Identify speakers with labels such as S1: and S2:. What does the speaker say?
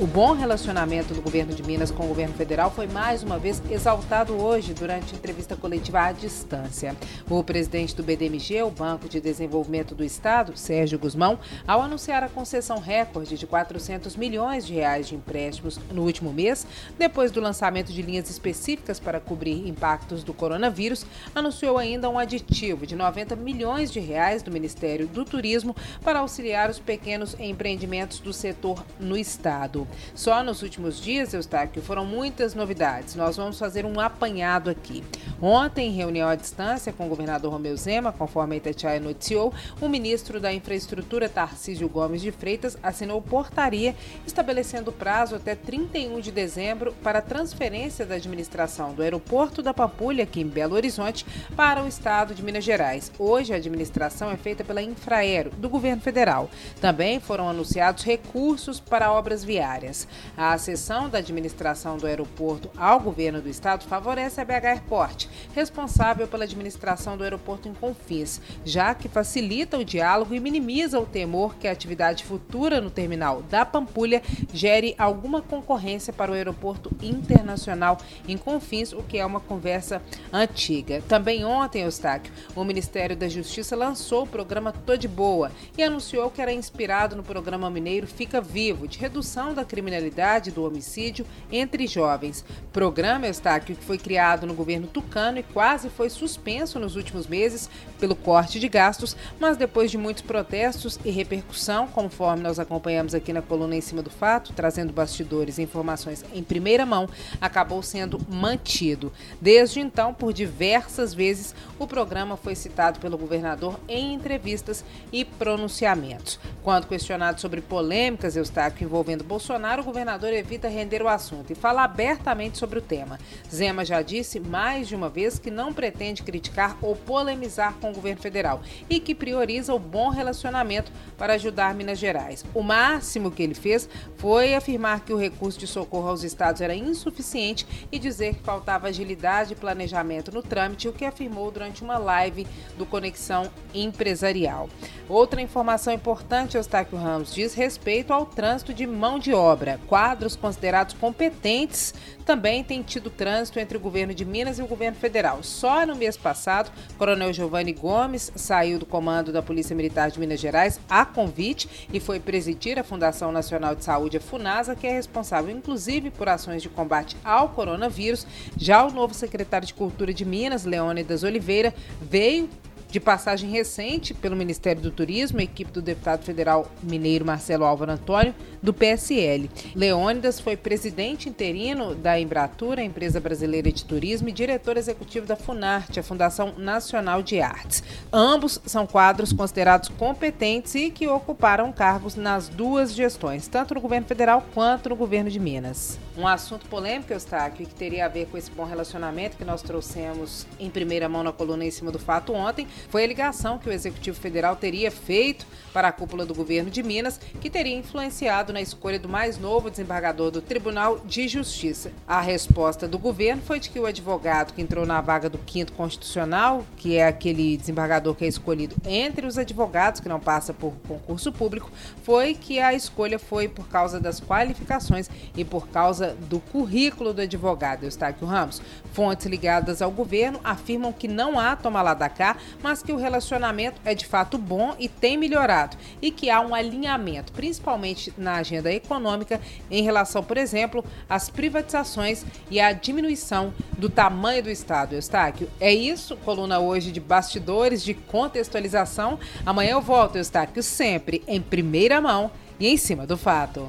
S1: O bom relacionamento do governo de Minas com o governo federal foi mais uma vez exaltado hoje durante entrevista coletiva à distância. O presidente do BDMG, o Banco de Desenvolvimento do Estado, Sérgio Guzmão, ao anunciar a concessão recorde de 400 milhões de reais de empréstimos no último mês, depois do lançamento de linhas específicas para cobrir impactos do coronavírus, anunciou ainda um aditivo de 90 milhões de reais do Ministério do Turismo para auxiliar os pequenos empreendimentos do setor no estado. Só nos últimos dias, Eustáquio, foram muitas novidades. Nós vamos fazer um apanhado aqui. Ontem, em reunião à distância com o governador Romeu Zema, conforme a Itatiaia noticiou, o ministro da Infraestrutura, Tarcísio Gomes de Freitas, assinou portaria estabelecendo prazo até 31 de dezembro para transferência da administração do aeroporto da Pampulha, aqui em Belo Horizonte, para o estado de Minas Gerais. Hoje, a administração é feita pela Infraero, do governo federal. Também foram anunciados recursos para obras viárias áreas. A acessão da administração do aeroporto ao governo do estado favorece a BH Airport, responsável pela administração do aeroporto em Confins, já que facilita o diálogo e minimiza o temor que a atividade futura no terminal da Pampulha gere alguma concorrência para o aeroporto internacional em Confins, o que é uma conversa antiga. Também ontem, Eustáquio, o Ministério da Justiça lançou o programa Tô de Boa e anunciou que era inspirado no programa mineiro Fica Vivo, de redução da criminalidade do homicídio entre jovens. Programa Eustáquio que foi criado no governo tucano e quase foi suspenso nos últimos meses pelo corte de gastos, mas depois de muitos protestos e repercussão, conforme nós acompanhamos aqui na coluna em cima do fato, trazendo bastidores e informações em primeira mão, acabou sendo mantido. Desde então, por diversas vezes, o programa foi citado pelo governador em entrevistas e pronunciamentos. Quando questionado sobre polêmicas, Eustáquio, envolvendo Bolsonaro, o governador evita render o assunto e fala abertamente sobre o tema. Zema já disse mais de uma vez que não pretende criticar ou polemizar com o governo federal e que prioriza o bom relacionamento para ajudar Minas Gerais. O máximo que ele fez foi afirmar que o recurso de socorro aos estados era insuficiente e dizer que faltava agilidade e planejamento no trâmite, o que afirmou durante uma live do Conexão Empresarial. Outra informação importante, Eustáquio Ramos, diz respeito ao trânsito de mão de obra. Quadros considerados competentes também têm tido trânsito entre o governo de Minas e o governo federal. Só no mês passado, o Coronel Giovanni Gomes saiu do comando da Polícia Militar de Minas Gerais a convite e foi presidir a Fundação Nacional de Saúde, a FUNASA, que é responsável inclusive por ações de combate ao coronavírus. Já o novo secretário de Cultura de Minas, Leônidas Oliveira, veio de passagem recente pelo Ministério do Turismo, a equipe do deputado federal mineiro Marcelo Álvaro Antônio, do PSL. Leônidas foi presidente interino da Embratura, empresa brasileira de turismo, e diretor executivo da Funarte, a Fundação Nacional de Artes. Ambos são quadros considerados competentes e que ocuparam cargos nas duas gestões, tanto no governo federal quanto no governo de Minas. Um assunto polêmico, Eustáquio, que teria a ver com esse bom relacionamento que nós trouxemos em primeira mão na coluna em cima do fato ontem, foi a ligação que o Executivo Federal teria feito para a cúpula do governo de Minas, que teria influenciado na escolha do mais novo desembargador do Tribunal de Justiça. A resposta do governo foi de que o advogado que entrou na vaga do quinto constitucional, que é aquele desembargador que é escolhido entre os advogados que não passa por concurso público, foi que a escolha foi por causa das qualificações e por causa do currículo do advogado Eustáquio Ramos. Fontes ligadas ao governo afirmam que não há toma lá da cá, mas que o relacionamento é de fato bom e tem melhorado e que há um alinhamento, principalmente na agenda econômica, em relação, por exemplo, às privatizações e à diminuição do tamanho do Estado. Eustáquio, é isso? Coluna hoje de bastidores, de contextualização. Amanhã eu volto, Eustáquio, sempre em primeira mão e em cima do fato.